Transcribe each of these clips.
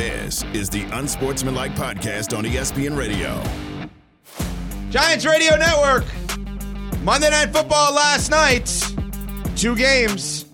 This is the Unsportsmanlike Podcast on ESPN Radio. Giants Radio Network. Monday Night Football last night. Two games.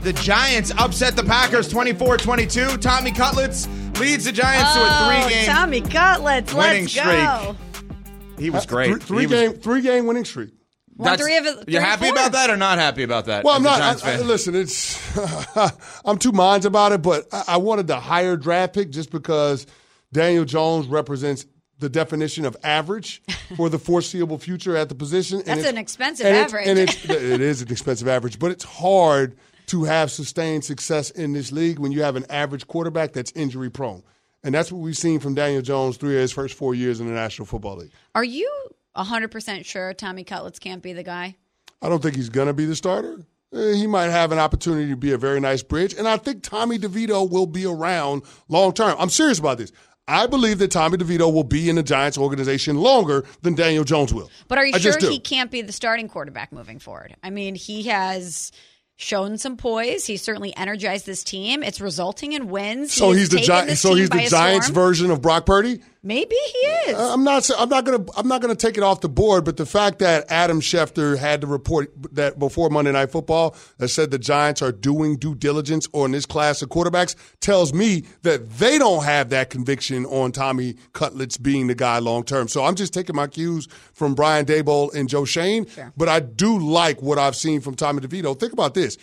The Giants upset the Packers 24 22. Tommy Cutlets leads the Giants oh, to a oh, three game Tommy Cutlets, winning let's streak. He was great. Three, three He was- game, three game winning streak. Won That's- three of it. You happy about that or not happy about that? Well, I'm not. I, I, fan? listen, it's I'm two minds about it, but I, I wanted the higher draft pick just because Daniel Jones represents the definition of average for the foreseeable future at the position. and That's an expensive and it's- average. and it's, it is an expensive average, but it's hard to have sustained success in this league when you have an average quarterback that's injury prone. And that's what we've seen from Daniel Jones three of his first four years in the National Football League. Are you 100% sure Tommy Cutlets can't be the guy? I don't think he's going to be the starter. Eh, He might have an opportunity to be a very nice bridge. And I think Tommy DeVito will be around long term. I'm serious about this. I believe that Tommy DeVito will be in the Giants organization longer than Daniel Jones will. But are you I sure he can't be the starting quarterback moving forward? I mean, he has shown some poise. He's certainly energized this team. It's resulting in wins. So He he's the Gi- so he's the Giants storm. version of Brock Purdy. Maybe he is. Uh, I'm not. I'm not gonna. I'm not gonna take it off the board. But the fact that Adam Schefter had to report that before Monday Night Football that said the Giants are doing due diligence on this class of quarterbacks tells me that they don't have that conviction on Tommy Cutlets being the guy long term. So I'm just taking my cues from Brian Daboll and Joe Schoen. But I do like what I've seen from Tommy DeVito. Think about this: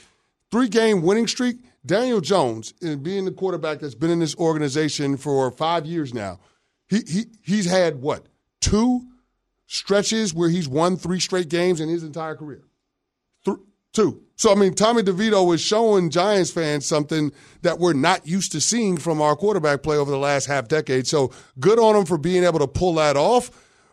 three game winning streak. Daniel Jones, and being the quarterback that's been in this organization for five years now he, he he's had what two stretches where he's won three straight games in his entire career. Two. So I mean, Tommy DeVito is showing Giants fans something that we're not used to seeing from our quarterback play over the last half decade. So good on him for being able to pull that off.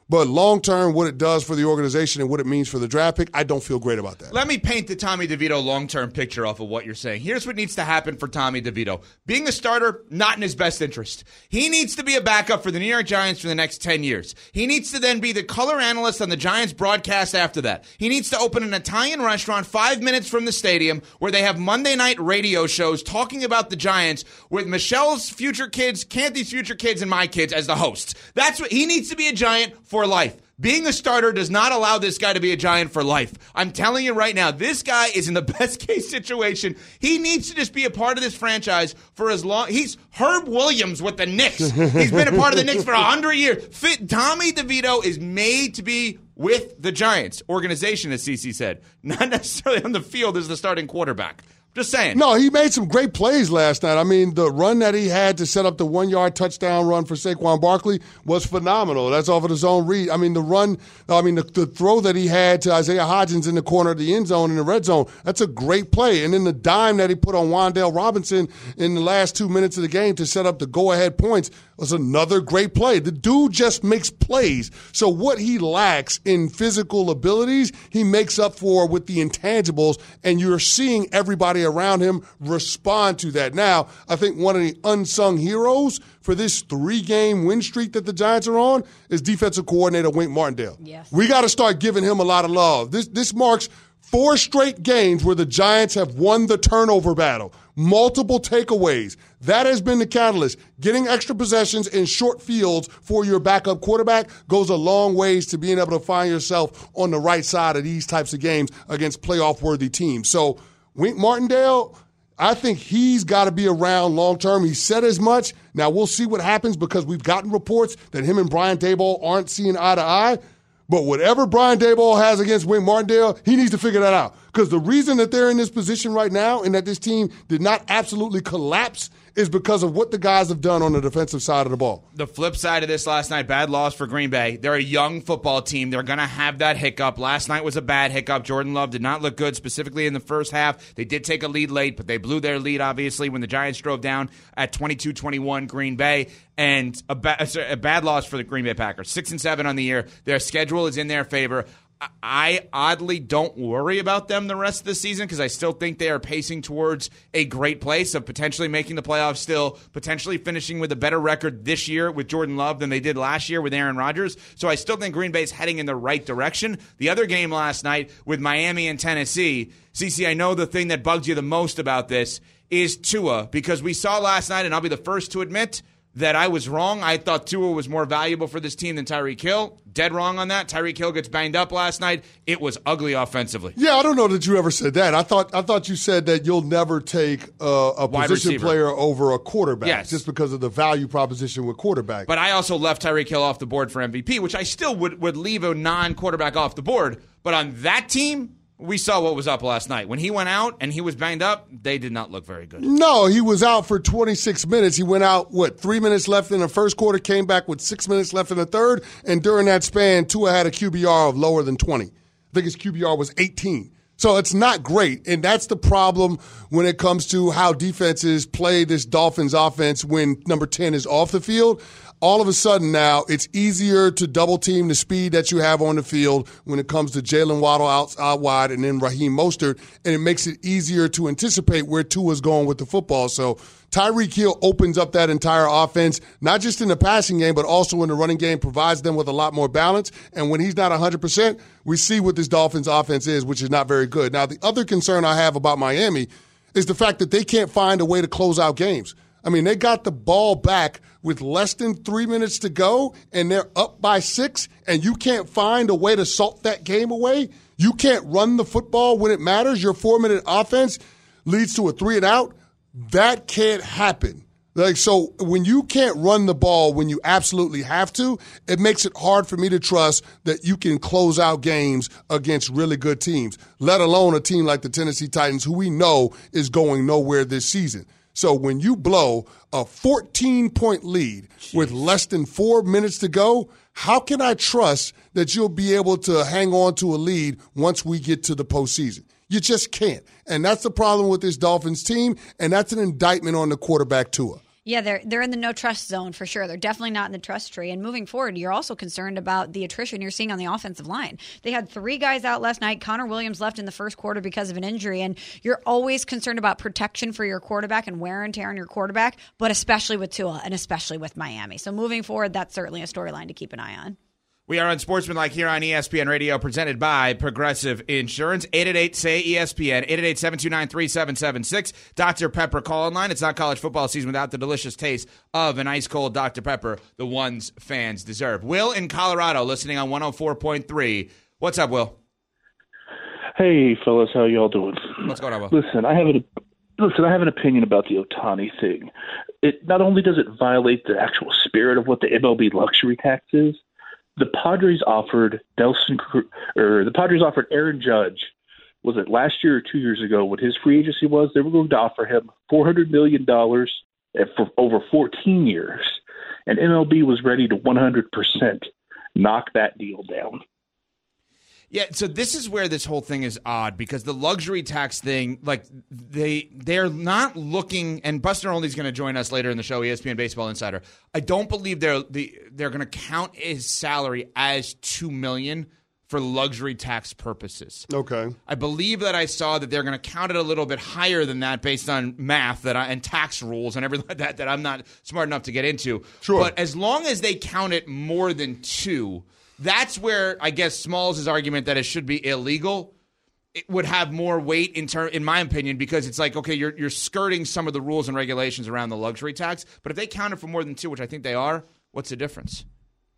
But long term, what it does for the organization and what it means for the draft pick, I don't feel great about that. Let me paint the Tommy DeVito long term picture off of what you're saying. Here's what needs to happen for Tommy DeVito. Being the starter, not in his best interest. He needs to be a backup for the New York Giants for the next 10 years. He needs to then be the color analyst on the Giants broadcast after that. He needs to open an Italian restaurant five minutes from the stadium where they have Monday night radio shows talking about the Giants with Michelle's future kids, Canty's future kids, and my kids as the hosts. That's what he needs to be a Giant for life. Being a starter does not allow this guy to be a giant for life. I'm telling you right now, this guy is in the best case situation. He needs to just be a part of this franchise for as long. He's Herb Williams with the Knicks. He's been a part of the Knicks for a hundred years. Fit, Tommy DeVito is made to be with the Giants organization, as CC said, not necessarily on the field as the starting quarterback. Just saying. No, he made some great plays last night. I mean, the run that he had to set up the one yard touchdown run for Saquon Barkley was phenomenal. That's off of the zone read. I mean, the run, I mean, the, the throw that he had to Isaiah Hodgins in the corner of the end zone in the red zone, that's a great play. And then the dime that he put on Wan'Dale Robinson in the last two minutes of the game to set up the go ahead points was another great play. The dude just makes plays. So what he lacks in physical abilities, he makes up for with the intangibles, and you're seeing everybody around him respond to that. Now, I think one of the unsung heroes for this three game win streak that the Giants are on is defensive coordinator Wink Martindale. Yes. We got to start giving him a lot of love. This this marks four straight games where the Giants have won the turnover battle. Multiple takeaways. That has been the catalyst. Getting extra possessions in short fields for your backup quarterback goes a long ways to being able to find yourself on the right side of these types of games against playoff worthy teams. So, Wink Martindale, I think he's got to be around long term. He said as much. Now we'll see what happens because we've gotten reports that him and Brian Daboll aren't seeing eye to eye. But whatever Brian Daboll has against Wink Martindale, he needs to figure that out Because the reason that they're in this position right now and that this team did not absolutely collapse is because of what the guys have done on the defensive side of the ball. The flip side of this last night, bad loss for Green Bay. They're a young football team. They're going to have that hiccup. Last night was a bad hiccup. Jordan Love did not look good, specifically in the first half. They did take a lead late, but they blew their lead, obviously, when the Giants drove down at 22 21 Green Bay. And a, ba- a bad loss for the Green Bay Packers. Six and seven on the year. Their schedule is in their favor. I oddly don't worry about them the rest of the season because I still think they are pacing towards a great place of potentially making the playoffs still, potentially finishing with a better record this year with Jordan Love than they did last year with Aaron Rodgers. So I still think Green Bay's heading in the right direction. The other game last night with Miami and Tennessee, CC, I know the thing that bugs you the most about this is Tua because we saw last night, and I'll be the first to admit – that I was wrong. I thought Tua was more valuable for this team than Tyreek Hill. Dead wrong on that. Tyreek Hill gets banged up last night. It was ugly offensively. Yeah, I don't know that you ever said that. I thought I thought you said that you'll never take uh, a position receiver. player over a quarterback Yes. just because of the value proposition with quarterback. But I also left Tyreek Hill off the board for MVP, which I still would, would leave a non quarterback off the board. But on that team, we saw what was up last night. When he went out and he was banged up, they did not look very good. No, he was out for 26 minutes. He went out, what, three minutes left in the first quarter, came back with six minutes left in the third, and during that span, Tua had a QBR of lower than 20. I think his QBR was 18. So it's not great. And that's the problem when it comes to how defenses play this Dolphins offense when number 10 is off the field. All of a sudden now, it's easier to double team the speed that you have on the field when it comes to Jaylen Waddle out, out wide and then Raheem Mostert, and it makes it easier to anticipate where Tua's going with the football. So Tyreek Hill opens up that entire offense, not just in the passing game, but also in the running game, provides them with a lot more balance. And when he's not 100%, we see what this Dolphins offense is, which is not very good. Now, the other concern I have about Miami is the fact that they can't find a way to close out games. I mean, they got the ball back with less than three minutes to go, and they're up by six, and you can't find a way to salt that game away. You can't run the football when it matters. Your four minute offense leads to a three and out. That can't happen. Like so, when you can't run the ball when you absolutely have to, it makes it hard for me to trust that you can close out games against really good teams. Let alone a team like the Tennessee Titans, who we know is going nowhere this season. So when you blow a 14 point lead with less than four minutes to go, how can I trust that you'll be able to hang on to a lead once we get to the postseason? You just can't. And that's the problem with this Dolphins team, and that's an indictment on the quarterback Tua. Yeah, they're they're in the no trust zone for sure. They're definitely not in the trust tree. And moving forward, you're also concerned about the attrition you're seeing on the offensive line. They had three guys out last night. Connor Williams left in the first quarter because of an injury, and you're always concerned about protection for your quarterback and wear and tear on your quarterback, but especially with Tua and especially with Miami. So moving forward, that's certainly a storyline to keep an eye on. We are on Sportsmanlike here on ESPN Radio, presented by Progressive Insurance. 888-SAY-ESPN, 888-729-3776. Dr. Pepper call line. It's not college football season without the delicious taste of an ice-cold Dr. Pepper, the ones fans deserve. Will in Colorado, listening on 104.3. What's up, Will? Hey, fellas, how y'all doing? What's going on, Will? Listen, I have an listen. I have an opinion about the Ohtani thing. It not only does it violate the actual spirit of what the MLB luxury tax is. The Padres offered Nelson, or the Padres offered Aaron Judge. Was it last year or two years ago when his free agency was? They were going to offer him four hundred million dollars for over fourteen years, and MLB was ready to one hundred percent knock that deal down. Yeah, so this is where this whole thing is odd because the luxury tax thing, like they they're not looking. And Buster Olney's going to join us later in the show, ESPN Baseball Insider. I don't believe they're the, they're going to count his salary as two million for luxury tax purposes. Okay. I believe that I saw that they're going to count it a little bit higher than that based on math that I, and tax rules and everything like that that I'm not smart enough to get into. Sure. But as long as they count it more than two, that's where I guess Smalls' argument that it should be illegal it would have more weight in ter- in my opinion because it's like okay you're you're skirting some of the rules and regulations around the luxury tax but if they count it for more than two which I think they are what's the difference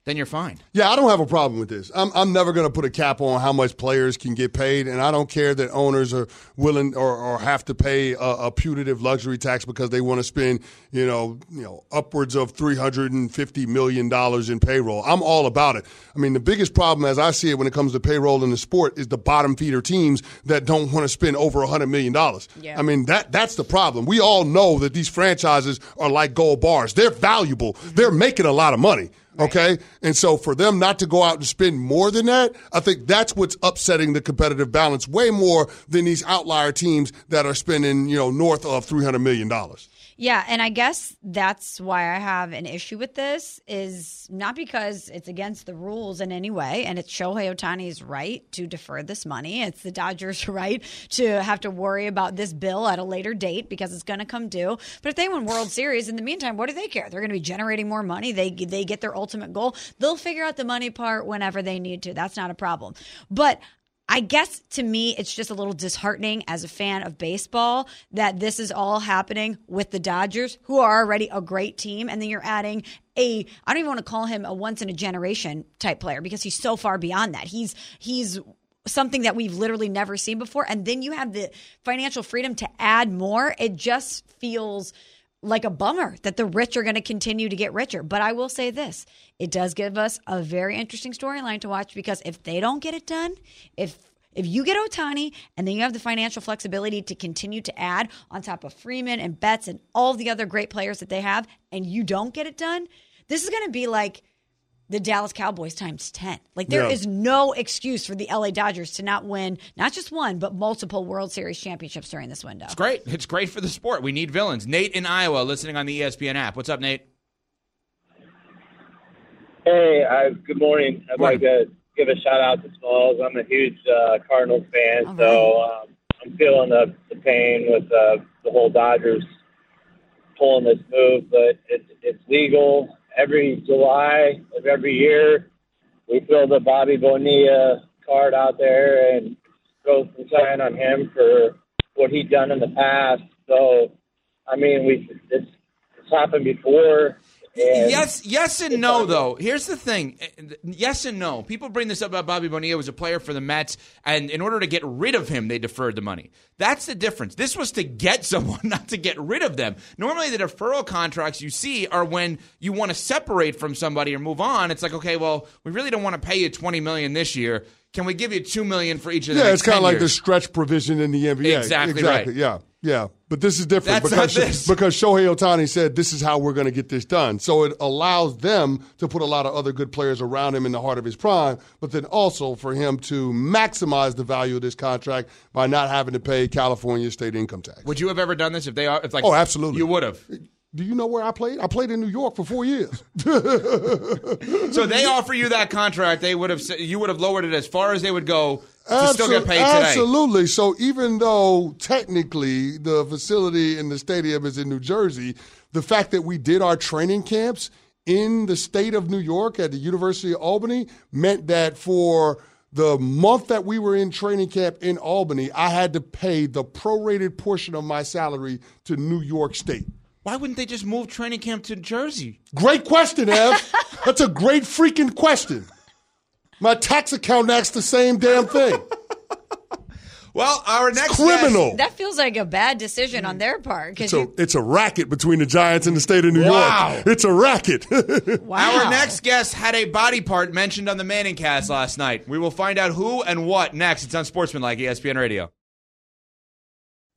then you're fine. Yeah, I don't have a problem with this. I'm, I'm never going to put a cap on how much players can get paid, and I don't care that owners are willing or, or have to pay a, a punitive luxury tax because they want to spend, you know, you know, upwards of 350 million dollars in payroll. I'm all about it. I mean, the biggest problem, as I see it, when it comes to payroll in the sport, is the bottom feeder teams that don't want to spend over 100 million dollars. Yeah. I mean, that that's the problem. We all know that these franchises are like gold bars. They're valuable. Mm-hmm. They're making a lot of money. Okay. And so for them not to go out and spend more than that, I think that's what's upsetting the competitive balance way more than these outlier teams that are spending, you know, north of $300 million. Yeah, and I guess that's why I have an issue with this is not because it's against the rules in any way, and it's Shohei Ohtani's right to defer this money. It's the Dodgers' right to have to worry about this bill at a later date because it's going to come due. But if they win World Series in the meantime, what do they care? They're going to be generating more money. They they get their ultimate goal. They'll figure out the money part whenever they need to. That's not a problem. But I guess to me, it's just a little disheartening as a fan of baseball that this is all happening with the Dodgers, who are already a great team. And then you're adding a, I don't even want to call him a once in a generation type player because he's so far beyond that. He's, he's, Something that we've literally never seen before. And then you have the financial freedom to add more. It just feels like a bummer that the rich are going to continue to get richer. But I will say this it does give us a very interesting storyline to watch because if they don't get it done, if if you get Ohtani and then you have the financial flexibility to continue to add on top of Freeman and Betts and all the other great players that they have, and you don't get it done, this is going to be like the Dallas Cowboys times 10. Like there Yeah. is no excuse for the LA Dodgers to not win not just one, but multiple World Series championships during this window. It's great. It's great for the sport. We need villains. Nate in Iowa, listening on the ESPN app. What's up, Nate? Hey, uh, good morning. I'd Morning. like to give a shout out to Smalls. I'm a huge uh, Cardinals fan, All so um, I'm feeling the, the pain with uh, the whole Dodgers pulling this move. But it's it's legal. Every July of every year, we fill the Bobby Bonilla card out there and go some sign on him for what he'd done in the past. So, I mean, we it's, it's happened before. And Yes, yes and no. Though here's the thing: yes and no. People bring this up about Bobby Bonilla was a player for the Mets, and in order to get rid of him, they deferred the money. That's the difference. This was to get someone, not to get rid of them. Normally, the deferral contracts you see are when you want to separate from somebody or move on. It's like, okay, well, we really don't want to pay you twenty million this year. Can we give you two million for each of the Yeah, it's kind of like years? the stretch provision in the NBA. Exactly exactly. right. Yeah, yeah. But this is different That's because because Shohei Ohtani said this is how we're going to get this done. So it allows them to put a lot of other good players around him in the heart of his prime, but then also for him to maximize the value of this contract by not having to pay California state income tax. Would you have ever done this if they are? If like, Oh, absolutely. you would have. Do you know where I played? I played in New York for four years. So they offer you that contract, they would have you would have lowered it as far as they would go to still get paid today. Absolutely. So even though technically the facility in the stadium is in New Jersey, the fact that we did our training camps in the state of New York at the University of Albany meant that for the month that we were in training camp in Albany, I had to pay the prorated portion of my salary to New York State. Why wouldn't they just move training camp to Jersey? Great question, Ev. That's a great freaking question. My tax account asks the same damn thing. Well, our next Criminal. That feels like a bad decision on their part because It's a, it's a racket between the Giants and the state of New Wow. York. It's a racket. wow. Our next guest had a body part mentioned on the Manning cast last night. We will find out who and what next. It's on Sportsmanlike ESPN Radio.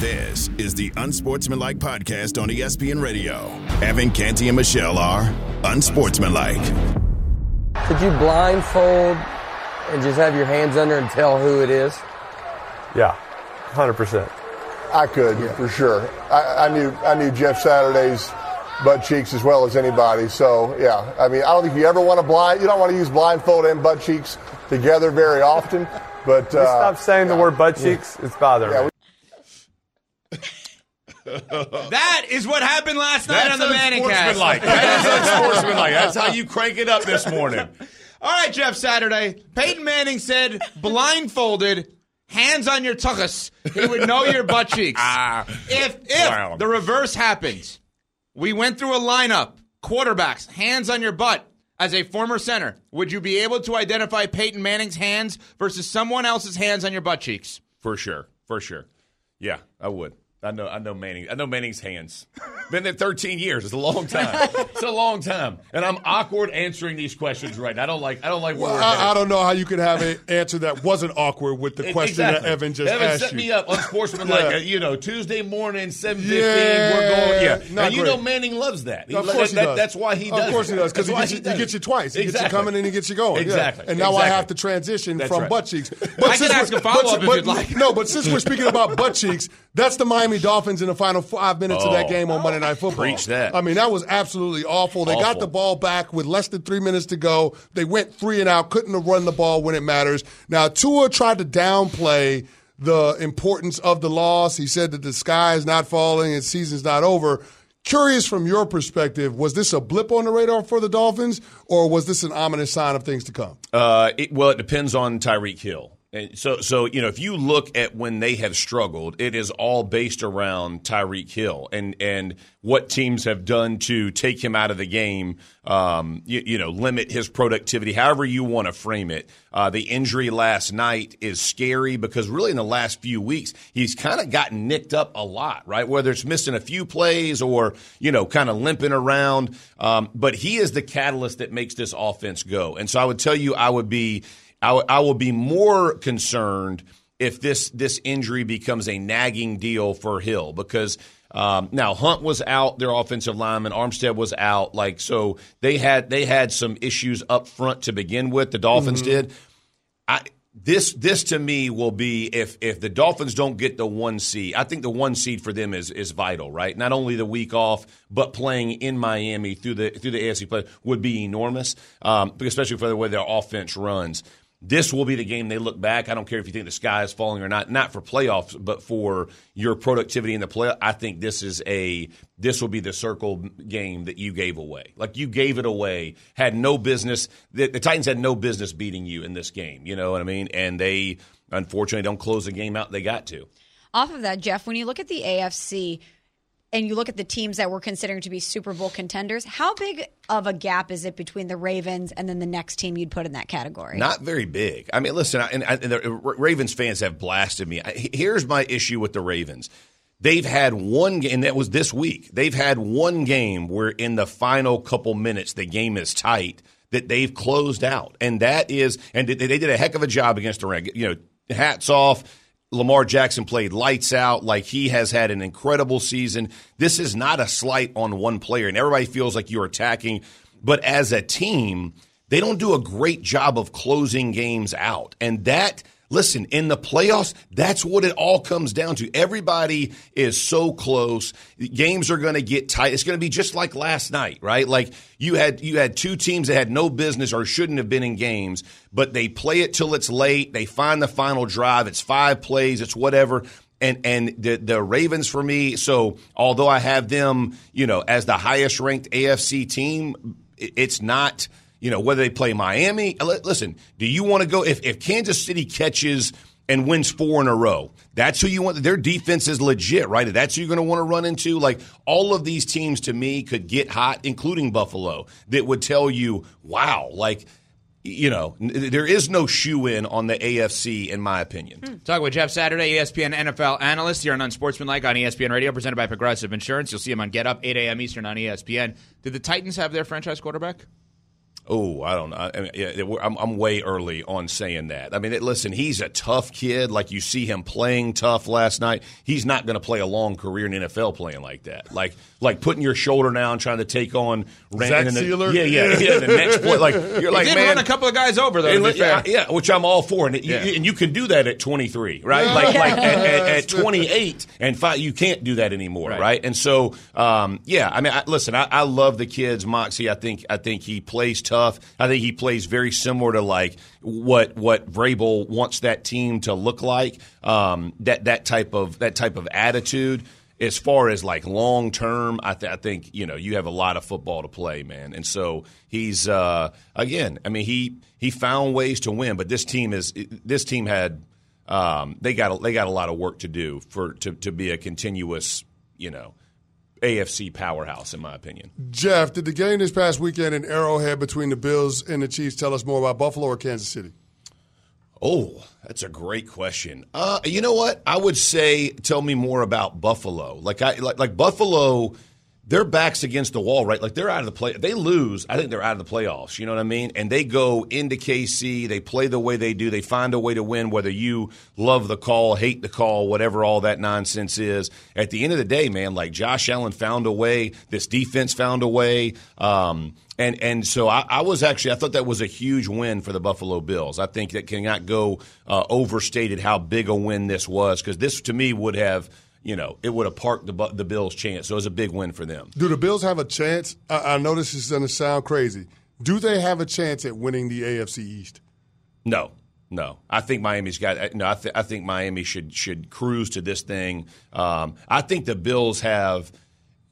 This is the Unsportsmanlike podcast on ESPN Radio. Evan Canty and Michelle are Unsportsmanlike. Could you blindfold and just have your hands under and tell who it is? Yeah, hundred percent. I could yeah. for sure. I, I, knew I knew Jeff Saturday's butt cheeks as well as anybody. So yeah, I mean I don't think you ever want to blind. You don't want to use blindfold and butt cheeks together very often. But uh, stop saying yeah. the word butt cheeks. Yeah. It's bothering me. that is what happened last night on the Manning cast. That is unsportsmanlike. That's how you crank it up this morning. All right, Jeff Saturday. Peyton Manning said, blindfolded, hands on your tuchus, he would know your butt cheeks. Ah, if if wow. the reverse happened, we went through a lineup, quarterbacks, hands on your butt. As a former center, would you be able to identify Peyton Manning's hands versus someone else's hands on your butt cheeks? For sure. For sure. Yeah, I would. I know, I know Manning. I know Manning's hands. Been there 13 years. It's a long time. it's a long time, and I'm awkward answering these questions right now. I don't like. I don't like. Well, I, I, don't know how you could have an answer that wasn't awkward with the question exactly. that Evan just asked. Evan asked set you. me up, unsportsmanlike. yeah. you know, Tuesday morning, 7:15. Yeah, we're going. Yeah, and you great. know Manning loves that. He, of course that, he does. That's why he does. Of course it. he does because he, he, he, gets you twice. He exactly. gets you coming and he gets you going. Exactly. Yeah. And now exactly. I have to transition that's from right. butt cheeks. But I can ask a follow up if you'd like. No, but since we're speaking about butt cheeks, that's the Miami Dolphins in the final five minutes of that Oh. game on Monday Night Football. Preach that. I mean, that was absolutely awful. They got the ball back with less than three minutes to go. They went three and out, couldn't have run the ball when it matters. Now, Tua tried to downplay the importance of the loss. He said that the sky is not falling and season's not over. Curious from your perspective, was this a blip on the radar for the Dolphins, or was this an ominous sign of things to come? Uh, it, well, it depends on Tyreek Hill. And so, so you know, if you look at when they have struggled, it is all based around Tyreek Hill and and what teams have done to take him out of the game. Um, you, you know, limit his productivity, however you want to frame it. Uh, the injury last night is scary because really in the last few weeks he's kind of gotten nicked up a lot, right? Whether it's missing a few plays or you know, kind of limping around. Um, but he is the catalyst that makes this offense go. And so I would tell you, I would be. I, w- I will be more concerned if this this injury becomes a nagging deal for Hill because um, now Hunt was out, their offensive lineman, Armstead was out, like so they had they had some issues up front to begin with. The Dolphins Mm-hmm. did. I this this to me will be if if the Dolphins don't get the one seed, I think the one seed for them is is vital, right? Not only the week off, but playing in Miami through the through the AFC play would be enormous, um, especially for the way their offense runs. This will be the game they look back. I don't care if you think the sky is falling or not, not for playoffs, but for your productivity in the play. I think this is a this will be the circle game that you gave away. Like you gave it away, had no business. The, the Titans had no business beating you in this game. You know what I mean? And they unfortunately don't close the game out. They got to. Off of that, Jeff, when you look at the AFC and you look at the teams that we're considering to be Super Bowl contenders, how big of a gap is it between the Ravens and then the next team you'd put in that category? Not very big. I mean, listen, I, and, I, and the uh, Ravens fans have blasted me. I, here's my issue with the Ravens. They've had one game, and that was this week. They've had one game where in the final couple minutes the game is tight that they've closed out, and that is, and they, did a heck of a job against the. You know, hats off. Lamar Jackson played lights out like he has had an incredible season. This is not a slight on one player, and everybody feels like you're attacking. But as a team, they don't do a great job of closing games out. And that, listen, in the playoffs, that's what it all comes down to. Everybody is so close. Games are going to get tight. It's going to be just like last night, right? Like you had you had two teams that had no business or shouldn't have been in games, but they play it till it's late. They find the final drive. It's five plays. It's whatever. And and the the Ravens for me. So although I have them, you know, as the highest ranked AFC team, it's not you know whether they play Miami. Listen, do you want to go if if Kansas City catches and wins four in a row. That's who you want. Their defense is legit, right? That's who you're going to want to run into. Like all of these teams to me could get hot, including Buffalo, that would tell you, wow, like you know, there is no shoe in on the AFC, in my opinion. Hmm. Talk with Jeff Saturday, ESPN NFL analyst here on Unsportsmanlike on ESPN Radio, presented by Progressive Insurance. You'll see him on Get Up, 8 a.m. Eastern on ESPN. Did the Titans have their franchise quarterback? Oh, I don't know. I mean, yeah, I'm, I'm way early on saying that. I mean, it, listen, he's a tough kid. Like you see him playing tough last night. He's not going to play a long career in NFL playing like that. Like, like putting your shoulder down, trying to take on Zach in the, Sieler? Yeah, yeah, yeah. The next play, like you're like he did man, run a couple of guys over though. and To li- be fair. yeah, yeah, which I'm all for, and, it, you- and you can do that at 23, right? Like, like at, at, at 28 and five, you can't do that anymore, Right. right? And so, um, yeah, I mean, I, listen, I, I love the kid's moxie. I think, I think he plays tough. I think he plays very similar to like what what Vrabel wants that team to look like. Um, that that type of that type of attitude. As far as like long term, I, th- I think you know you have a lot of football to play, man. And so he's uh, again. I mean, he he found ways to win, but this team is this team had um, they got a, they got a lot of work to do for to, to be a continuous you know AFC powerhouse, in my opinion. Jeff, did the game this past weekend in Arrowhead between the Bills and the Chiefs tell us more about Buffalo or Kansas City? Oh, that's a great question. Uh, you know what? I would say tell me more about Buffalo. Like I like, like Buffalo, their backs against the wall, right? Like they're out of the play. They lose, I think they're out of the playoffs. You know what I mean? And they go into KC, they play the way they do, they find a way to win, whether you love the call, hate the call, whatever all that nonsense is. At the end of the day, man, like Josh Allen found a way, this defense found a way. Um, and and so I, I was actually I thought that was a huge win for the Buffalo Bills. I think that cannot go uh, overstated how big a win this was because this to me would have you know it would have parked the the Bills' chance. So it was a big win for them. Do the Bills have a chance? I, I know this is going to sound crazy. Do they have a chance at winning the AFC East? No, no. I think Miami's got. No, I, th- I think Miami should should cruise to this thing. Um, I think the Bills have.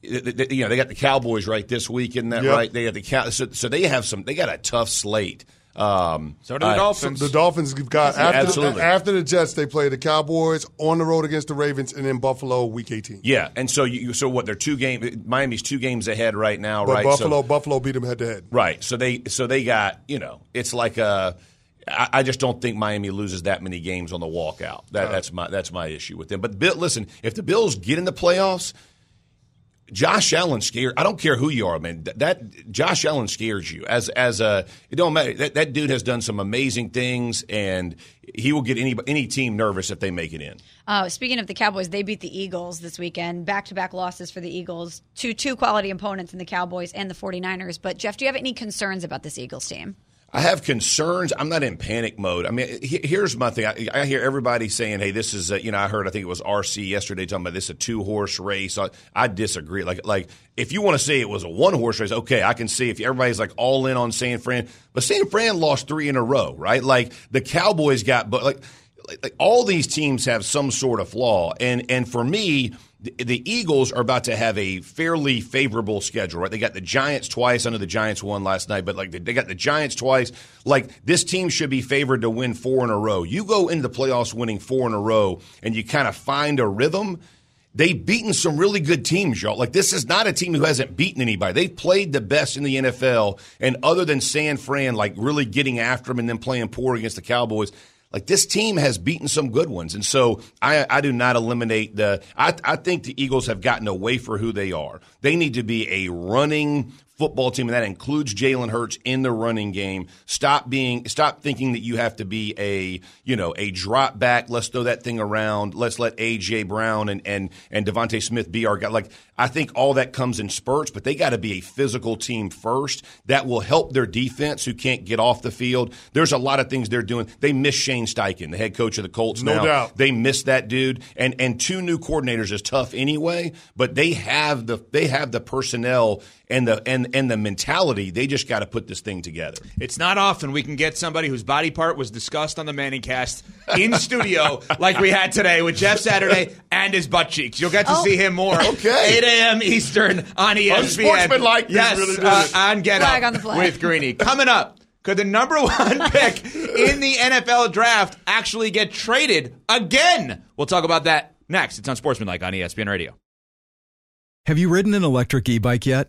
You know, they got the Cowboys right this week, isn't that Yep. right? They got the Cow- so, so they have some. They got a tough slate. Um, So do the uh, I- Dolphins. The Dolphins have got after Absolutely. the, after the Jets, they play the Cowboys on the road against the Ravens, and then Buffalo week eighteen. Yeah, and so you so what? They're two game. Miami's two games ahead right now, But right? Buffalo, So, Buffalo beat them head to head. right. So they so they got you know it's like a. I I just don't think Miami loses that many games on the walkout. That, uh. that's my that's my issue with them. But Bill, listen, if the Bills get in the playoffs, Josh Allen scared. I don't care who you are, man. That, that Josh Allen scares you as as a. It don't matter. That, that dude has done some amazing things, and he will get any any team nervous if they make it in. Uh, speaking of the Cowboys, they beat the Eagles this weekend. Back to back losses for the Eagles to two quality opponents in the Cowboys and the 49ers. But, Jeff, do you have any concerns about this Eagles team? I have concerns. I'm not in panic mode. I mean, here's my thing. I, I hear everybody saying, "Hey, this is," a, you know, I heard. I think it was RC yesterday talking about this a two horse race. I, I disagree. Like, like if you want to say it was a one horse race, okay, I can see if everybody's like all in on San Fran, but San Fran lost three in a row, right? Like the Cowboys got, but like, like, like all these teams have some sort of flaw, and and for me. The, Eagles are about to have a fairly favorable schedule, right? They got the Giants twice. I know the Giants won last night, but like they got the Giants twice. Like this team should be favored to win four in a row. You go into the playoffs winning four in a row, and you kind of find a rhythm. They've beaten some really good teams, y'all. Like this is not a team who hasn't beaten anybody. They've played the best in the NFL, and other than San Fran, like really getting after them and then playing poor against the Cowboys. Like this team has beaten some good ones, and so I, I do not eliminate the. I, I think the Eagles have gotten away for who they are. They need to be a running football team, and that includes Jalen Hurts in the running game. Stop being, stop thinking that you have to be a, you know, a drop back. Let's throw that thing around. Let's let AJ Brown and and and DeVonta Smith be our guy. Like I think all that comes in spurts, but they got to be a physical team first. That will help their defense, who can't get off the field. There's a lot of things they're doing. They miss Shane Steichen, the head coach of the Colts. No now. doubt. They miss that dude, and and two new coordinators is tough anyway. But they have the they have the personnel and the and and the mentality. They just got to put this thing together. It's not often we can get somebody whose body part was discussed on the Manning cast in studio like we had today with Jeff Saturday and his butt cheeks. You'll get to Oh. see him more. Okay. 8 a.m. Eastern on ESPN. Unsportsmanlike, this Yes, really did uh, it. on Get Flag Up on the flag. with Greeny. Coming up, Could the number one pick in the NFL draft actually get traded again? We'll talk about that next. It's on Sportsmanlike on ESPN Radio. Have you ridden an electric e bike yet?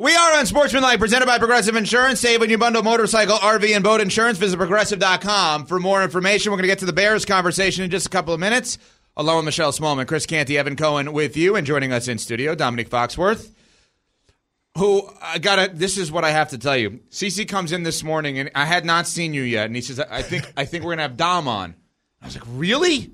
We are on Sportsman Sportsmanlike, presented by Progressive Insurance. Save when you bundle motorcycle, RV, and boat insurance. Visit progressive.com for more information. We're going to get to the Bears conversation in just a couple of minutes. Along with Michelle Smallman, Chris Canty, Evan Cohen with you, and joining us in studio, Domonique Foxworth. Who I gotta? This is what I have to tell you. CC comes in this morning, and I had not seen you yet, and he says, "I think I think we're gonna have Dom on." I was like, "Really?"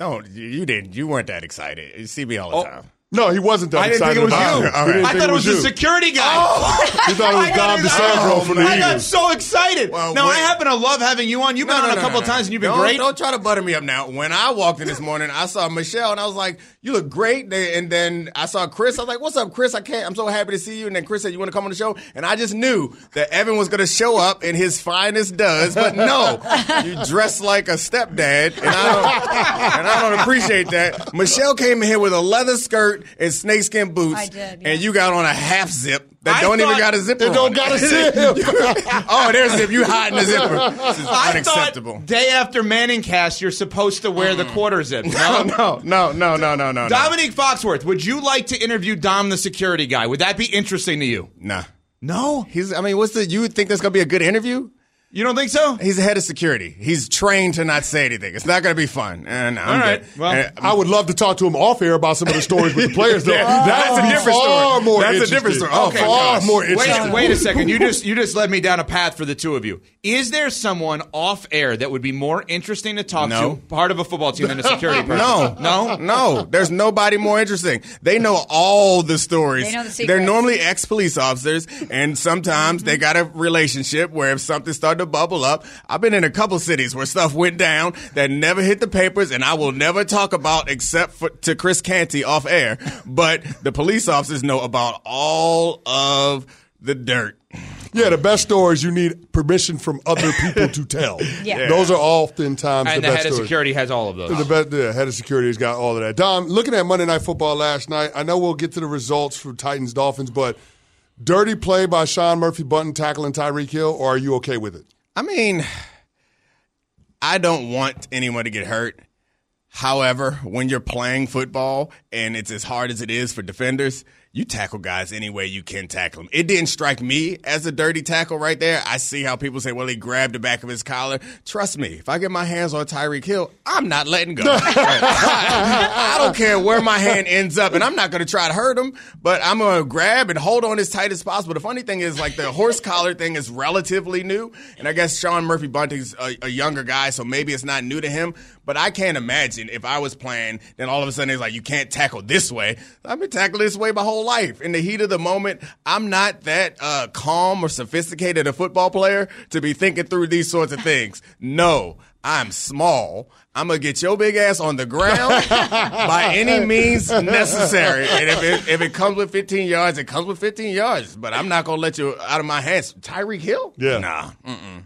No, you you didn't. You weren't that excited. You see me all the Oh. time. No, he wasn't that I didn't think it was about you. it. He didn't I think thought it was you. the security guy. Oh! He thought it was I got Dom DiSandro from the I got Eagles. so excited. Well, now I happen to love having you on. You've been No, on no, a no, couple no, of times, no. and you've been don't, great. Don't try to butter me up now. When I walked in this morning, I saw Michelle and I was like, "You look great." And then I saw Chris. I was like, "What's up, Chris? I can't. I'm so happy to see you." And then Chris said, "You want to come on the show?" And I just knew that Evan was going to show up in his finest does, but no, you dress like a stepdad, and I don't, and I don't appreciate that. Michelle came in here with a leather skirt and snakeskin boots, I did, and you got on a half zip. That I don't even got a zipper. It don't on got a zip. oh, there's a zip. You hiding the zipper. This is I unacceptable. thought day after Manning cast, you're supposed to wear the quarter zip. No, No, no, no, no, no, no, no. Domonique Foxworth, would you like to interview Dom, the security guy? Would that be interesting to you? Nah. No, He's. I mean, what's the? You would think that's gonna be a good interview? You don't think so? He's the head of security. He's trained to not say anything. It's not gonna be fun. And I'm All right. good. Well, And- I would love to talk to him off air about some of the stories with the players, though. Yeah, that that's a be different far story. more That's a different story. Oh, Okay, far gosh. more Wait, interesting. wait a second. You just you just led me down a path for the two of you. Is there someone off air that would be more interesting to talk No. to, part of a football team, than a security person? No, no, no. There's nobody more interesting. They know all the stories. They know the They're normally ex police officers, and sometimes they got a relationship where if something started to bubble up, I've been in a couple cities where stuff went down that never hit the papers, and I will never talk about except for to Chris Canty off air. But the police officers know about all of the dirt. Yeah, the best stories you need permission from other people to tell. Yeah. Those are oftentimes And the the best head of security has all of those. The best, the head of security has got all of that. Dom, looking at Monday Night Football last night, I know we'll get to the results for Titans Dolphins, but dirty play by Sean Murphy Bunting tackling Tyreek Hill, or are you okay with it? I mean, I don't want anyone to get hurt. However, when you're playing football and it's as hard as it is for defenders, you tackle guys any way you can tackle them. It didn't strike me as a dirty tackle right there. I see how people say, well, he grabbed the back of his collar. Trust me, if I get my hands on Tyreek Hill, I'm not letting go. I don't care where my hand ends up, and I'm not going to try to hurt him, but I'm going to grab and hold on as tight as possible. The funny thing is, like, the horse collar thing is relatively new, and I guess Sean Murphy Bunting's a, a younger guy, so maybe it's not new to him, but I can't imagine if I was playing, then all of a sudden it's like, you can't tackle this way. I've been tackling this way my whole life. In the heat of the moment, I'm not that uh, calm or sophisticated a football player to be thinking through these sorts of things. No, I'm small. I'm gonna get your big ass on the ground by any means necessary. And if it, if it comes with 15 yards, it comes with 15 yards. But I'm not gonna let you out of my hands. Tyreek Hill? Yeah. Nah. Mm-mm.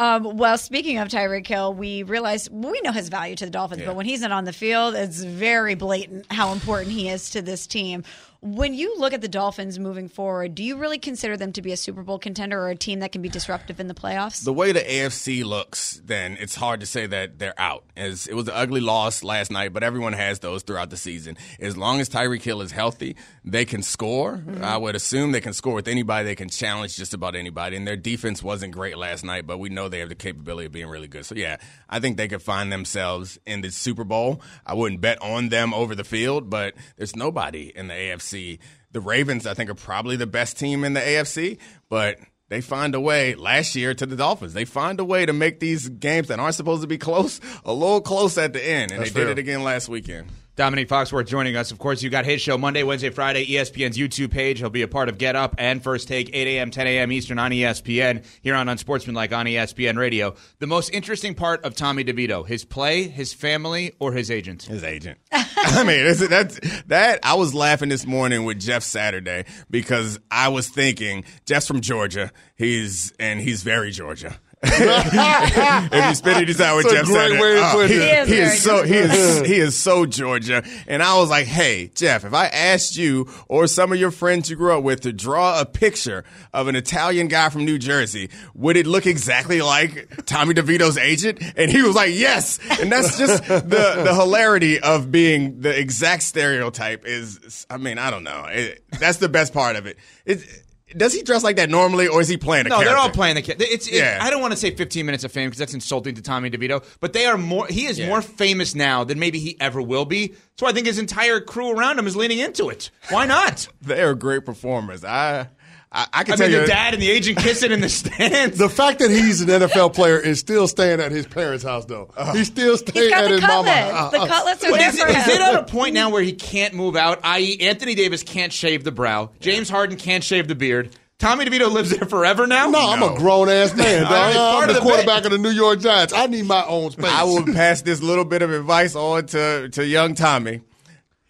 Um, well, speaking of Tyreek Hill, we realize we know his value to the Dolphins, Yeah. but when he's not on the field, it's very blatant how important he is to this team. When you look at the Dolphins moving forward, do you really consider them to be a Super Bowl contender or a team that can be disruptive in the playoffs? The way the AFC looks, then it's hard to say that they're out. As it was an ugly loss last night, but everyone has those throughout the season. As long as Tyreek Hill is healthy, they can score. Mm-hmm. I would assume they can score with anybody. They can challenge just about anybody. And their defense wasn't great last night, but we know they have the capability of being really good. So yeah, I think they could find themselves in the Super Bowl. I wouldn't bet on them over the field, but there's nobody in the AFC. The Ravens, I think, are probably the best team in the AFC, but they find a way last year to the Dolphins. They find a way to make these games that aren't supposed to be close a little close at the end, and That's they fair. did it again last weekend. Domonique Foxworth joining us. Of course, you got his show Monday, Wednesday, Friday, ESPN's YouTube page. He'll be a part of Get Up and First Take, 8 a.m., 10 a.m. Eastern on ESPN, here on Unsportsmanlike on ESPN Radio. The most interesting part of Tommy DeVito, his play, his family, or his agent? His agent. I mean, that's that. I was laughing this morning with Jeff Saturday because I was thinking Jeff's from Georgia. He's and he's very Georgia. If you spend any time with Jeff great Saturday, way oh, he. He is he is so he is Georgia. he is so Georgia. And I was like, hey, Jeff, if I asked you or some of your friends you grew up with to draw a picture of an Italian guy from New Jersey, would it look exactly like Tommy DeVito's agent? And he was like, yes. And that's just the, the hilarity of being the exact stereotype is, I mean, I don't know. It, that's the best part of it. it. Does he dress like that normally or is he playing a No, character? they're all playing the kid. It's. it- Yeah. I don't want to say 15 minutes of fame because that's insulting to Tommy DeVito. But they are more. He is more famous now than maybe he ever will be. So I think his entire crew around him is leaning into it. Why not? They're great performers. I I, I can I tell mean, you the dad and the agent kissing in the stands. The fact that he's an NFL player is still staying at his parents' house, though. Uh-huh. he's still staying He's at the his mama's house. The cutlets are But there is, for it, is him. it at a point now where he can't move out? I.e., Anthony Davis can't shave the brow. James Harden can't shave the beard. Tommy DeVito lives there forever now. No, I'm a grown ass man, dog. All right, part I'm of the the quarterback of the New York Giants. I need my own space. I will pass this little bit of advice on to, to young Tommy.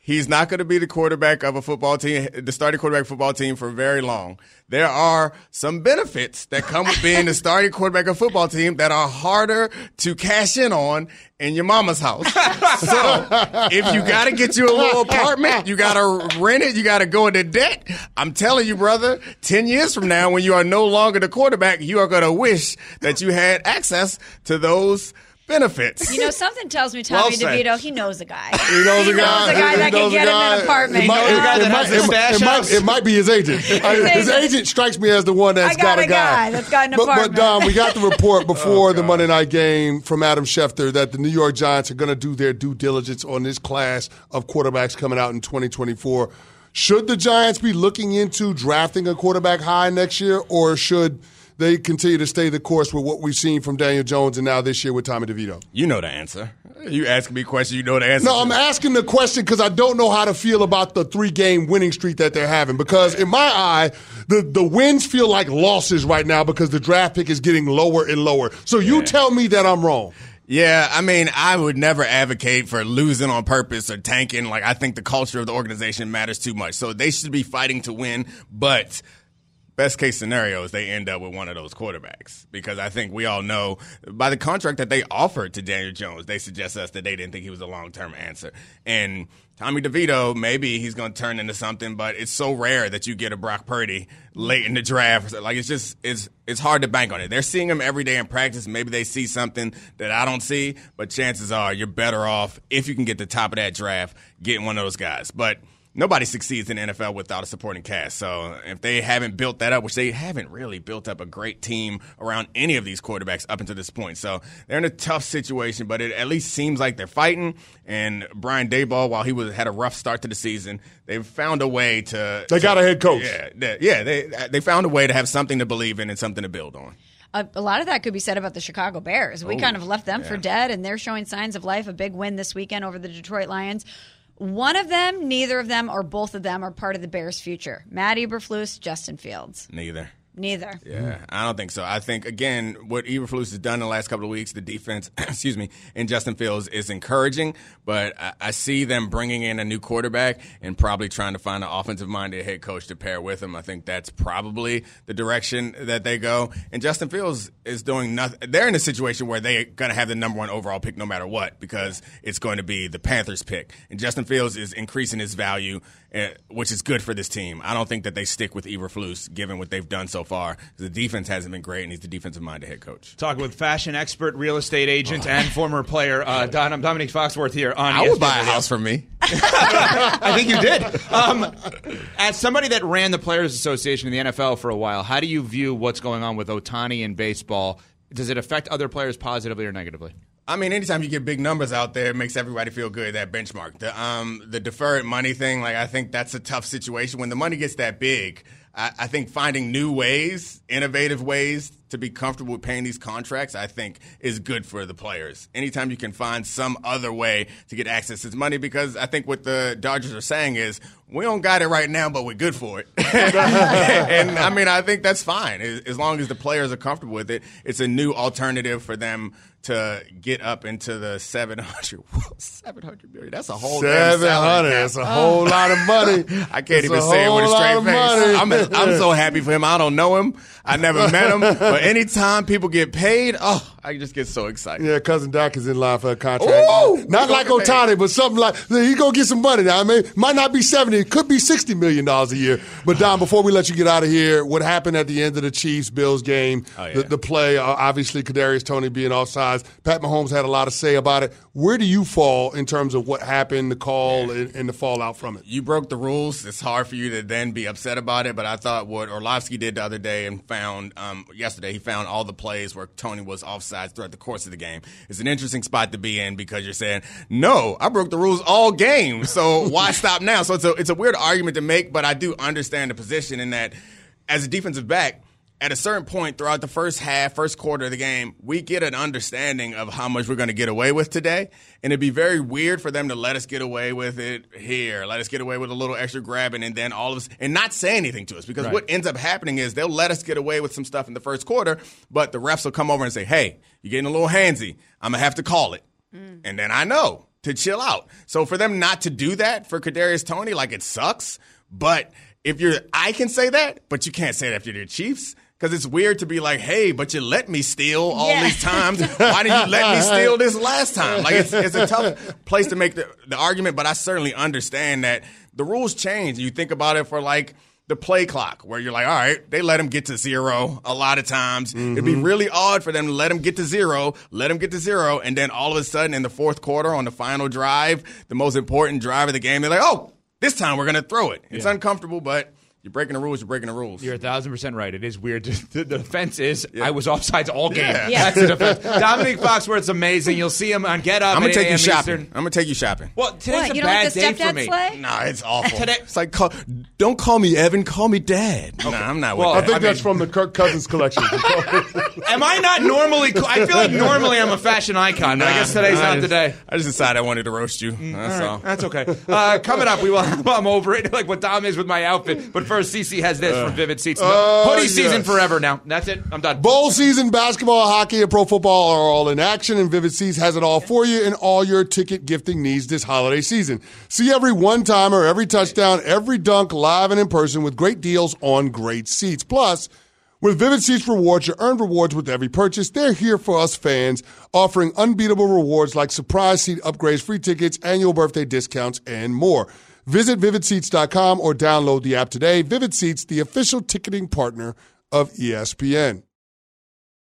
He's not going to be the quarterback of a football team, the starting quarterback football team for very long. There are some benefits that come with being the starting quarterback of a football team that are harder to cash in on in your mama's house. so if you got to get you a little apartment, you got to rent it, you got to go into debt. I'm telling you, brother, 10 years from now, when you are no longer the quarterback, you are going to wish that you had access to those benefits. You know, something tells me Well Tommy said. DeVito, he knows a guy. He knows a guy. a guy that can knows a get him an apartment. It might, you know? it- it might- it- might- it might be his agent. His agent. agent strikes me as the one that's I got got a guy guy. that's got an But, but apartment. Dom, we got the report oh, before the Monday night game from Adam Schefter that the New York Giants are going to do their due diligence on this class of quarterbacks coming out in 2024. Should the Giants be looking into drafting a quarterback high next year, or should they continue to stay the course with what we've seen from Daniel Jones and now this year with Tommy DeVito? You know the answer. You asking me questions, you know the answer. No. I'm asking the question because I don't know how to feel about the three game winning streak that they're having. Because in my eye, the, the wins feel like losses right now because the draft pick is getting lower and lower. So you tell me that I'm wrong. Yeah, I mean, I would never advocate for losing on purpose or tanking. Like, I think the culture of the organization matters too much. So they should be fighting to win. But best case scenario is they end up with one of those quarterbacks because I think we all know by the contract that they offered to Daniel Jones, they suggest us that they didn't think he was a long term answer. And Tommy DeVito, maybe he's going to turn into something, but it's so rare that you get a Brock Purdy late in the draft. Like it's just it's it's hard to bank on it. They're seeing him every day in practice. Maybe they see something that I don't see, but chances are you're better off if you can get the top of that draft getting one of those guys. But nobody succeeds in the NFL without a supporting cast. So if they haven't built that up, which they haven't really built up a great team around any of these quarterbacks up until this point. So they're in a tough situation, but it at least seems like they're fighting. And Brian Daboll, while he was had a rough start to the season, they've found a way to. They got a head coach. Yeah, they, yeah. They they found a way to have something to believe in and something to build on. a, a lot of that could be said about the Chicago Bears. We Ooh, kind of left them for dead, and they're showing signs of life. A big win this weekend over the Detroit Lions. One of them, neither of them, or both of them are part of the Bears' future. Matt Eberflus, Justin Fields. Neither. Neither. Yeah, I don't think so. I think again, what Eberflus has done in the last couple of weeks, the defense, excuse me, and Justin Fields is encouraging. But I, I, see them bringing in a new quarterback and probably trying to find an offensive-minded head coach to pair with him. I think that's probably the direction that they go. And Justin Fields is doing nothing. They're in a situation where they're going to have the number one overall pick no matter what because it's going to be the Panthers pick, and Justin Fields is increasing his value which is good for this team. I don't think that they stick with Eberflus given what they've done so far. The defense hasn't been great, and he's the defensive-minded head coach. Talking with fashion expert, real estate agent, oh. and former player uh, Don, I'm Domonique Foxworth here on. I would buy a house from me. I think you did. Um, as somebody that ran the Players Association in the NFL for a while, how do you view what's going on with Ohtani in baseball? Does it affect other players positively or negatively? I mean, anytime you get big numbers out there, it makes everybody feel good. That benchmark, the um, the deferred money thing, like I think that's a tough situation when the money gets that big. I, I think finding new ways, innovative ways to be comfortable with paying these contracts, I think is good for the players. Anytime you can find some other way to get access to this money, because I think what the Dodgers are saying is we don't got it right now, but we're good for it. and I mean, I think that's fine. As long as the players are comfortable with it. It's a new alternative for them to get up into the 700 700 million that's a whole 700 that's a whole lot of money. I can't even say it with a straight face. I'm, I'm so happy for him. I don't know him. I never met him anytime people get paid oh I just get so excited. Yeah, cousin Doc is in line for a contract. Ooh, Not like Ohtani, but something like he gonna get some money now. I mean, might not be seventy, it could be sixty million dollars a year. But Don, before we let you get out of here, what happened at the end of the Chiefs Bills game? Oh, yeah. the, the, play, uh, obviously, Kadarius Toney being offsides. Pat Mahomes had a lot to say about it. Where do you fall in terms of what happened, the call, yeah. and, and, the fallout from it? You broke the rules. It's hard for you to then be upset about it. But I thought what Orlovsky did the other day and found um, yesterday, he found all the plays where Toney was offsides throughout the course of the game. It's an interesting spot to be in because you're saying, no, I broke the rules all game. So why stop now? So it's a, it's a weird argument to make, but I do understand the position in that as a defensive back, at a certain point throughout the first half, first quarter of the game, we get an understanding of how much we're going to get away with today. And it'd be very weird for them to let us get away with it here, let us get away with a little extra grabbing, and then all of us, and not say anything to us. Because right. what ends up happening is they'll let us get away with some stuff in the first quarter, but the refs will come over and say, hey, you're getting a little handsy. I'm going to have to call it. Mm. And then I know to chill out. So for them not to do that for Kadarius Toney, like it sucks. But if you're, I can say that, but you can't say that if you're the Chiefs because it's weird to be like, hey, but you let me steal all yeah. these times. Why didn't you let me steal this last time? Like, it's, it's a tough place to make the, the argument, but I certainly understand that the rules change. You think about it for like the play clock, where you're like, all right, they let them get to zero a lot of times. Mm-hmm. It'd be mm-hmm. really odd for them to let them get to zero, let them get to zero, and then all of a sudden in the fourth quarter on the final drive, the most important drive of the game, they're like, oh, this time we're going to throw it. It's yeah. uncomfortable, but you're breaking the rules. You're breaking the rules. You're a thousand percent right. It is weird. the defense is yeah. I was offsides all game. Yeah. yeah. That's the defense. Domonique Foxworth's amazing. You'll see him on Get Up. I'm gonna take you shopping. Eastern. I'm gonna take you shopping. Well, today's what, a bad day for me. Slay? Nah, it's awful. Today, it's like call, don't call me Evan. Call me Dad. Okay. Nah, I'm not. Well, I think I that's mean, from the Kirk Cousins collection. Am I not normally? I feel like normally I'm a fashion icon, but I guess today's not the day. I just decided I wanted to roast you. Mm, that's all. all. That's okay. Uh, coming up, we will. I'm over it, like what Dom is with my outfit. But first, CC has this from Vivid Seats. Uh, Hoodie yes. season forever now. That's it. I'm done. Bowl season, basketball, hockey, and pro football are all in action, and Vivid Seats has it all for you in all your ticket gifting needs this holiday season. See every one timer, every touchdown, every dunk live and in person with great deals on great seats. Plus, with Vivid Seats Rewards, you earn rewards with every purchase. They're here for us fans, offering unbeatable rewards like surprise seat upgrades, free tickets, annual birthday discounts, and more. Visit vividseats.com or download the app today. Vivid Seats, the official ticketing partner of ESPN.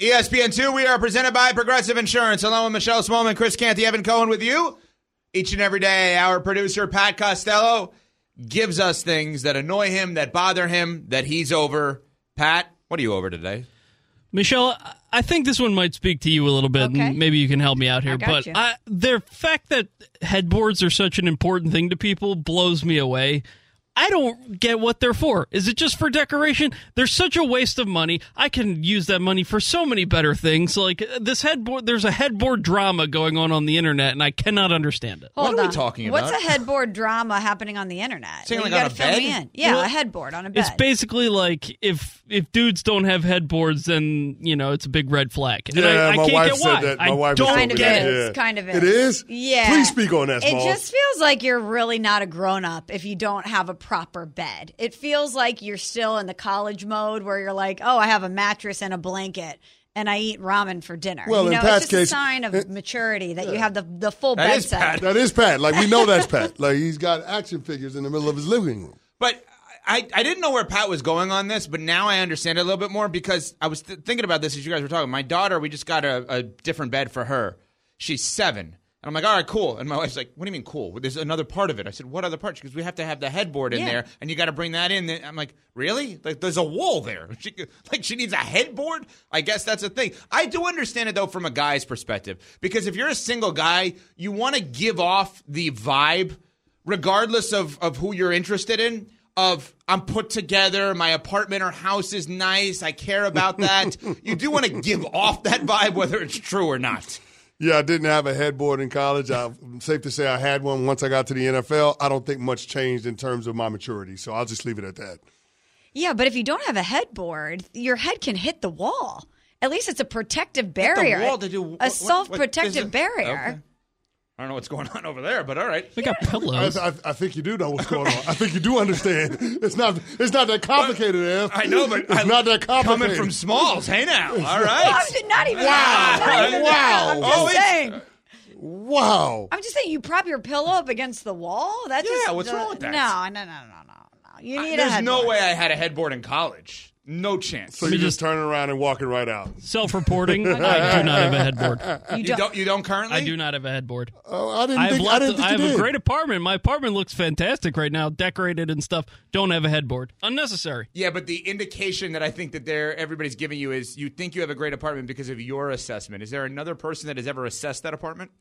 ESPN2, we are presented by Progressive Insurance, along with Michelle Smallman, Chris Canty, Evan Cohen with you. Each and every day, our producer, Pat Costello, gives us things that annoy him, that bother him, that he's over. Pat, what are you over today? Michelle, I think this one might speak to you a little bit, Okay. and maybe you can help me out here. I but. I, the fact that headboards are such an important thing to people blows me away. I don't get what they're for. Is it just for decoration? They're such a waste of money. I can use that money for so many better things. Like uh, this headboard, there's a headboard drama going on on the internet, and I cannot understand it. Hold What are we on. talking What's about? a headboard drama happening on the internet? Saying You like on gotta a fill me bed? in. Yeah, Well, a headboard on a bed. It's basically like if if dudes don't have headboards, then you know it's a big red flag. And I, Yeah, I my can't wife get said why. that. My I wife has don't told kind of get that. it. is. Yeah. Kind of is. It is? Yeah. Please speak on that, It Smalls. just feels like you're really not a grown up if you don't have a proper bed. It feels like you're still in the college mode where you're like, oh, I have a mattress and a blanket. And I eat ramen for dinner. Well, you in know, Pat's it's just case- a sign of maturity that you have the the full That bed is set. Pat. That is Pat. Like, we know that's Pat. Like, he's got action figures in the middle of his living room. But I, I didn't know where Pat was going on this, but now I understand it a little bit more because I was th- thinking about this as you guys were talking. My daughter, we just got a, a different bed for her. She's seven. And I'm like, all right, cool. And my wife's like, what do you mean cool? There's another part of it. I said, what other part? Because we have to have the headboard in Yeah. there, and you got to bring that in. I'm like, really? Like, there's a wall there. She, like, she needs a headboard? I guess that's a thing. I do understand it, though, from a guy's perspective. Because if you're a single guy, you want to give off the vibe, regardless of, of who you're interested in, of I'm put together, my apartment or house is nice, I care about that. you do want to give off that vibe, whether it's true or not. Yeah, I didn't have a headboard in college. I'm safe to say I had one once I got to the NFL. I don't think much changed in terms of my maturity, so I'll just leave it at that. Yeah, but if you don't have a headboard, your head can hit the wall. At least it's a protective barrier. wall to do- what- a self-protective what is it? barrier. Okay. I don't know what's going on over there, but all right. We got pillows. I, I think you do know what's going on. I think you do understand. It's not. It's not that complicated, Ev. I know, but it's I- not that complicated. Coming from Smalls, hey now, all Well, not even. Wow. not even Wow. I'm just Oh, it's- saying. Wow. I'm just saying. You prop your pillow up against the wall. That Yeah, just what's wrong with that? No, no, no, no, no, no. You need a There's headboard. no way I had a headboard in college. No chance. So you're just turning around and walking right out. Self-reporting. I do not have a headboard. You You don't. don't. You don't currently. I do not have a headboard. Oh, I didn't I have, think. I didn't of- think I you have did. a great apartment. My apartment looks fantastic right now, decorated and stuff. Don't have a headboard. Unnecessary. Yeah, but the indication that I think that they're everybody's giving you is you think you have a great apartment because of your assessment. Is there another person that has ever assessed that apartment?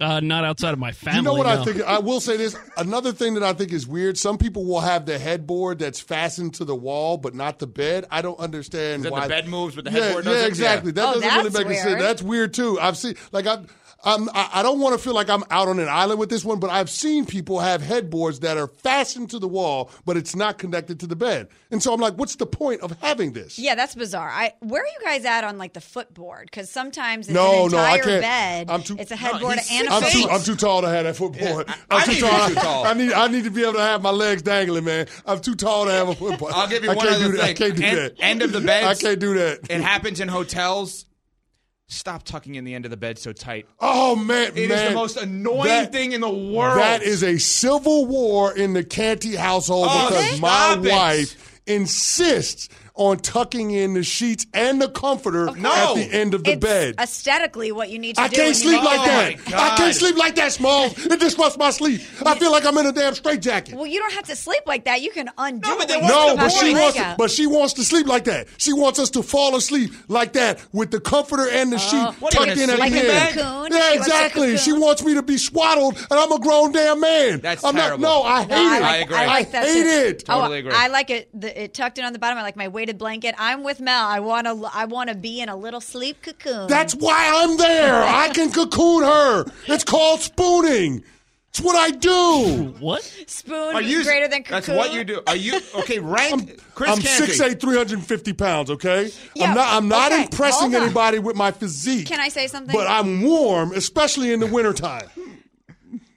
Uh, not outside of my family. You know what no. I think? I will say this. Another thing that I think is weird. Some people will have the headboard that's fastened to the wall, but not the bed. I don't understand Is that why the bed moves, but the yeah, headboard yeah, doesn't? Yeah, exactly. That Oh, doesn't really make any sense. That's weird too. I've seen like I. I'm, I I don't want to feel like I'm out on an island with this one, but I've seen people have headboards that are fastened to the wall, but it's not connected to the bed. And so I'm like, what's the point of having this? Yeah, that's bizarre. I where are you guys at on like the footboard? Because sometimes it's No, an no, I can't. bed. I'm too- it's a headboard he's and a I'm face. too, I'm too tall to have that footboard. I- I'm I too need to tall. be too tall. I need I need to be able to have my legs dangling, man. I'm too tall to have a footboard. I'll give you I one can't other do that. I can't do end, that. end of the bed. I can't do that. It happens in hotels. Stop tucking in the end of the bed so tight. Oh man, It is man. the most annoying That- thing in the world. That is a civil war in the Canty household Oh, because my it. wife insists on tucking in the sheets and the comforter Of at the end of the it's bed. aesthetically what you need to do. I do. can't when you sleep move like on. that. Oh, I can't sleep like that, Smalls. It disrupts my sleep. I feel like I'm in a damn straitjacket. Well, you don't have to sleep like that. You can undo it. when you No, put but your she leg wants. To, out. but she wants to sleep like that. She wants us to fall asleep like that with the comforter and the oh. sheet What, you tucked gonna in at sleep the in end. bed? Cocoon? She Yeah, wants a exactly. She cocoon. wants me to be swaddled, and I'm a grown damn man. That's I'm terrible. not. No, I hate No, I it. like, I like that hate too. it. Oh, Totally agree. I like it. The, it tucked in on the bottom. I like my weighted blanket. I'm with Mel. I want to. I want to be in a little sleep cocoon. That's why I'm there. I can cocoon her. It's called spooning. It's what I do. What? spoon Are you greater than cocoon. That's what you do. Are you okay? Rank Chris I'm Canty. 6'8", 350 pounds. Okay, Yeah, I'm not. I'm not okay, impressing anybody with my physique. Can I say something? But I'm warm, especially in the wintertime.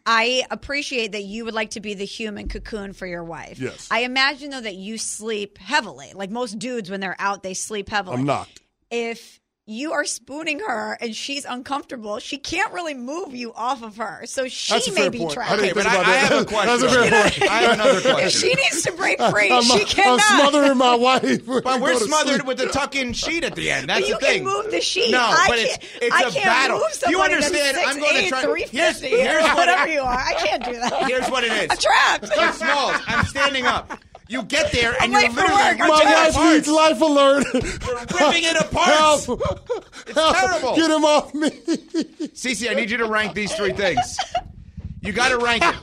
I appreciate that you would like to be the human cocoon for your wife. Yes. I imagine though that you sleep heavily. Like most dudes, when they're out, they sleep heavily. I'm knocked. If you are spooning her and she's uncomfortable, she can't really move you off of her. So she That's a may be point. Trapped. Okay, but I, I have a question. That's a fair point. I have another If question. she needs to break free, I'm, she I'm cannot. smothering my wife. But we're smothered with the tuck-in sheet at the end. That's But the thing. You can move the sheet. No, I but it's can't- it's I a can't battle. move you somebody that's understand? I'm going to 6'8", try. 350, Here's, here's whatever you are. I can't do that. Here's what it is. I'm trapped. But Smalls, I'm standing up. You get there and I'm you're late for literally work. My it wife needs life alert. You're ripping it apart. Help. It's Help. terrible. Get him off me. Cece, I need you to rank these three things. You got to rank it.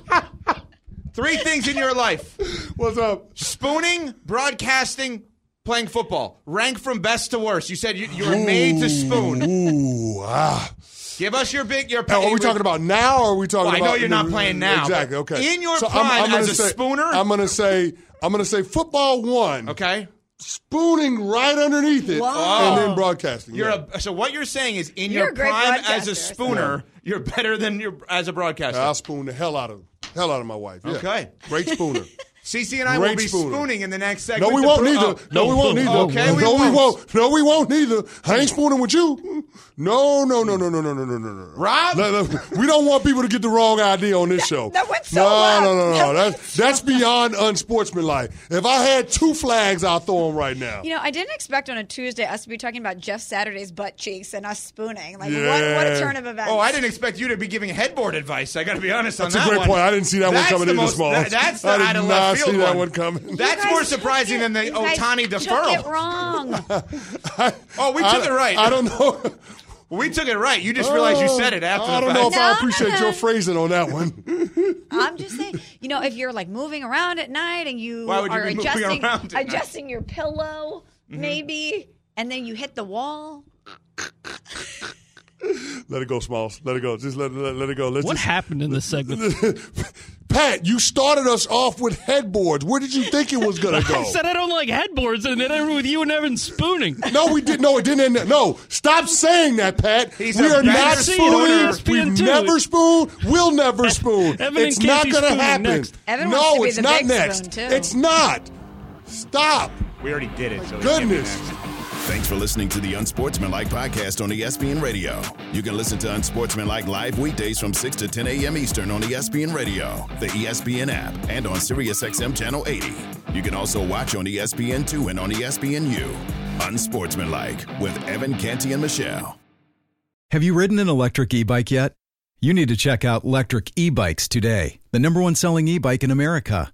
Three things in your life: What's up? spooning, broadcasting, playing football. Rank from best to worst. You said you, you were made to spoon. Ooh, ah. Give us your big your. Now, are we talking about now or are we talking Well, I about know you're not playing now, Exactly, okay. in your So I'm- prime I'm gonna as a say- spooner? I'm going to say I'm going to say football 1. Okay. Spooning right underneath it and then broadcasting. You're yeah. a, so what you're saying is in You're your prime as a so- spooner, you're better than your as a broadcaster. I'll spoon the hell out of hell out of my wife. Yeah. Okay. Great spooner. Cece and I will Great be spooner. spooning in the next segment. No, we won't pro- neither. oh. No, we won't neither. Okay, we no, won't. we won't. No, we won't neither. I ain't spooning with you. No, no, no, no, no, no, no, no, no, no. Rob? No, no, we don't want people to get the wrong idea on this show. that went so no, well. no, no, no, no. That's that's beyond unsportsmanlike. If I had two flags, I'll throw them right now. You know, I didn't expect on a Tuesday us to be talking about Jeff Saturday's butt cheeks and us spooning. Like, what, what a turn of events. Oh, I didn't expect you to be giving headboard advice. I got to be honest That's on that. That's a great one. point. I didn't see that one coming the in most, this small. that- that's the I did out of not see that one. one coming. That's guys more surprising than the you guys Ohtani Took deferral. it wrong. Oh, we took I, it right. I don't know. We took it right. You just realized you said it after I don't know if I appreciate no, your phrasing on that one. I'm just saying, you know, if you're like moving around at night and you you are be moving adjusting, night? adjusting your pillow, Mm-hmm. maybe, and then you hit the wall. let it go, Smalls. Let it go. Just let, let, let it go. Let's What just, happened in this segment? Pat, you started us off with headboards. Where did you think it was going to go? I said I don't like headboards, and then ended with you and Evan spooning. No, we didn't. No, it didn't end. There. No, stop saying that, Pat. He's we are not spooning. We've too. never spooned. We'll never spoon. Evan and it's not going to happen. next. Evan no, wants to be it's the not next. spoon, too. It's not. Stop. We already did it. So it can't Goodness. Thanks for listening to the Unsportsmanlike podcast on ESPN Radio. You can listen to Unsportsmanlike live weekdays from 6 to 10 a.m. Eastern on ESPN Radio, the ESPN app, and on SiriusXM Channel 80. You can also watch on E ESPN2 and on ESPNU. Unsportsmanlike with Evan Canty and Michelle. Have you ridden an electric e bike yet? You need to check out Lectric E Bikes today, the number one selling e bike in America.